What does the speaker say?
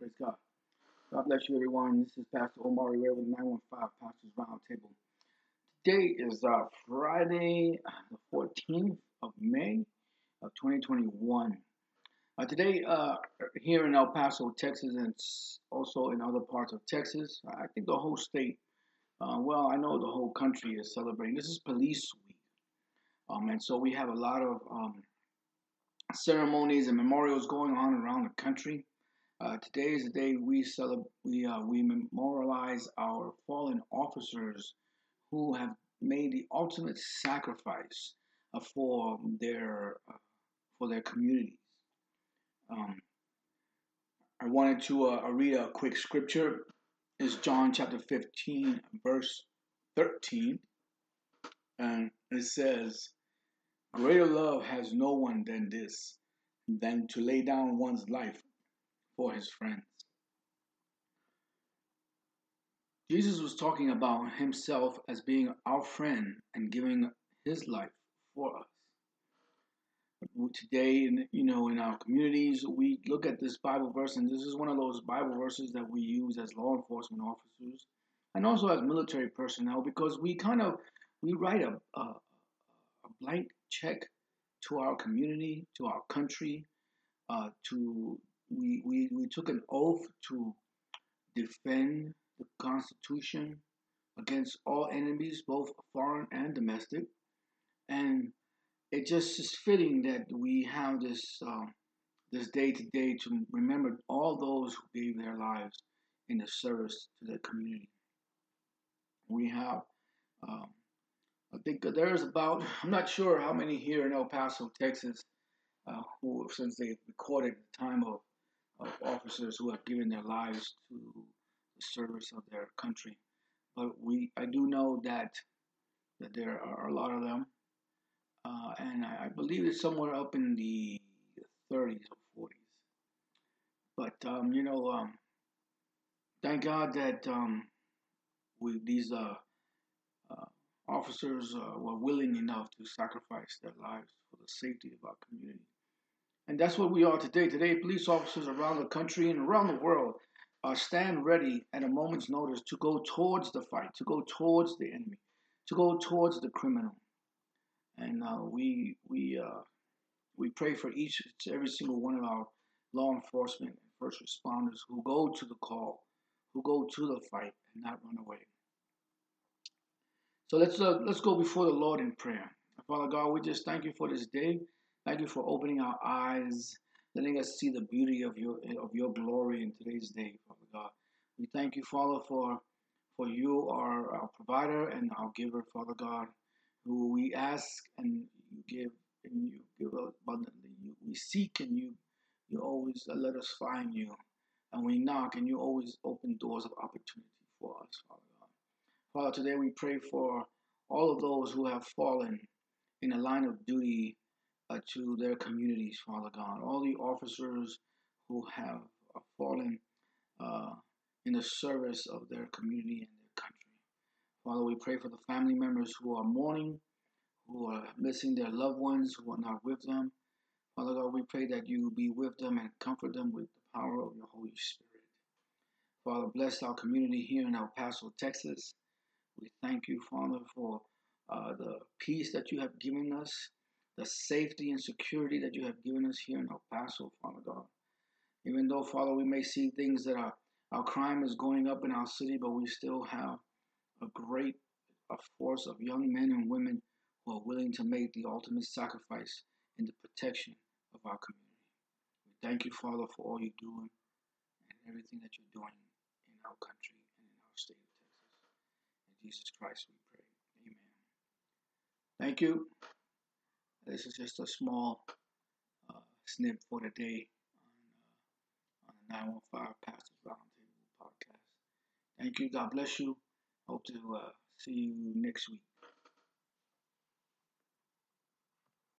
Praise God. God bless you, everyone. This is Pastor Omar Rivera with 915 Pastors Roundtable. Today is uh, Friday, the 14th of May of 2021. Uh, today, uh, here in El Paso, Texas, and also in other parts of Texas, I think the whole state, uh, well, I know the whole country is celebrating. This is Police Week. Um, and so we have a lot of um, ceremonies and memorials going on around the country. Uh, today is the day we celebrate, we, uh, we memorialize our fallen officers who have made the ultimate sacrifice uh, for their uh, for their communities. Um, I wanted to uh, read a quick scripture. It's John chapter 15, verse 13. And it says, Greater love has no one than this, than to lay down one's life for his friends. Jesus was talking about himself as being our friend and giving his life for us. Today, you know, in our communities, we look at this Bible verse, and this is one of those Bible verses that we use as law enforcement officers and also as military personnel because we kind of we write a, a, a blank check to our community, to our country, uh, to we, we, we took an oath to defend the Constitution against all enemies, both foreign and domestic. And it just is fitting that we have this uh, this day to day to remember all those who gave their lives in the service to the community. We have, um, I think there's about, I'm not sure how many here in El Paso, Texas, uh, who, since they recorded the time of, of officers who have given their lives to the service of their country. But we, I do know that that there are a lot of them, uh, and I, I, believe it's somewhere up in the 30s or 40s. But um, you know, um, thank God that um, we these uh, uh, officers uh, were willing enough to sacrifice their lives for the safety of our community. And that's what we are today. Today, police officers around the country and around the world uh, stand ready at a moment's notice to go towards the fight, to go towards the enemy, to go towards the criminal. And uh, we we uh, we pray for each every single one of our law enforcement and first responders who go to the call, who go to the fight, and not run away. So let's uh, let's go before the Lord in prayer. Father God, we just thank you for this day. Thank you for opening our eyes, letting us see the beauty of your of your glory in today's day, Father God. We thank you, Father, for for you are our provider and our giver, Father God, who we ask and you give and you give abundantly. You, we seek and you you always let us find you, and we knock and you always open doors of opportunity for us, Father. God. Father, today we pray for all of those who have fallen in a line of duty uh, to their communities, Father God. All the officers who have uh, fallen uh, in the service of their community and their country. Father, we pray for the family members who are mourning, who are missing their loved ones, who are not with them. Father God, we pray that you be with them and comfort them with the power of your Holy Spirit. Father, bless our community here in El Paso, Texas. We thank you, Father, for uh, the peace that you have given us, the safety and security that you have given us here in El Paso, Father God. Even though, Father, we may see things that are our crime is going up in our city, but we still have a great a force of young men and women who are willing to make the ultimate sacrifice in the protection of our community. We thank you, Father, for all you're doing and everything that you're doing in our country and in our state. Of Texas. In Jesus Christ we pray. Amen. Thank you. This is just a small uh, snip for the day on, uh, on the 915 Pastors Roundtable podcast. Thank you. God bless you. Hope to uh, see you next week.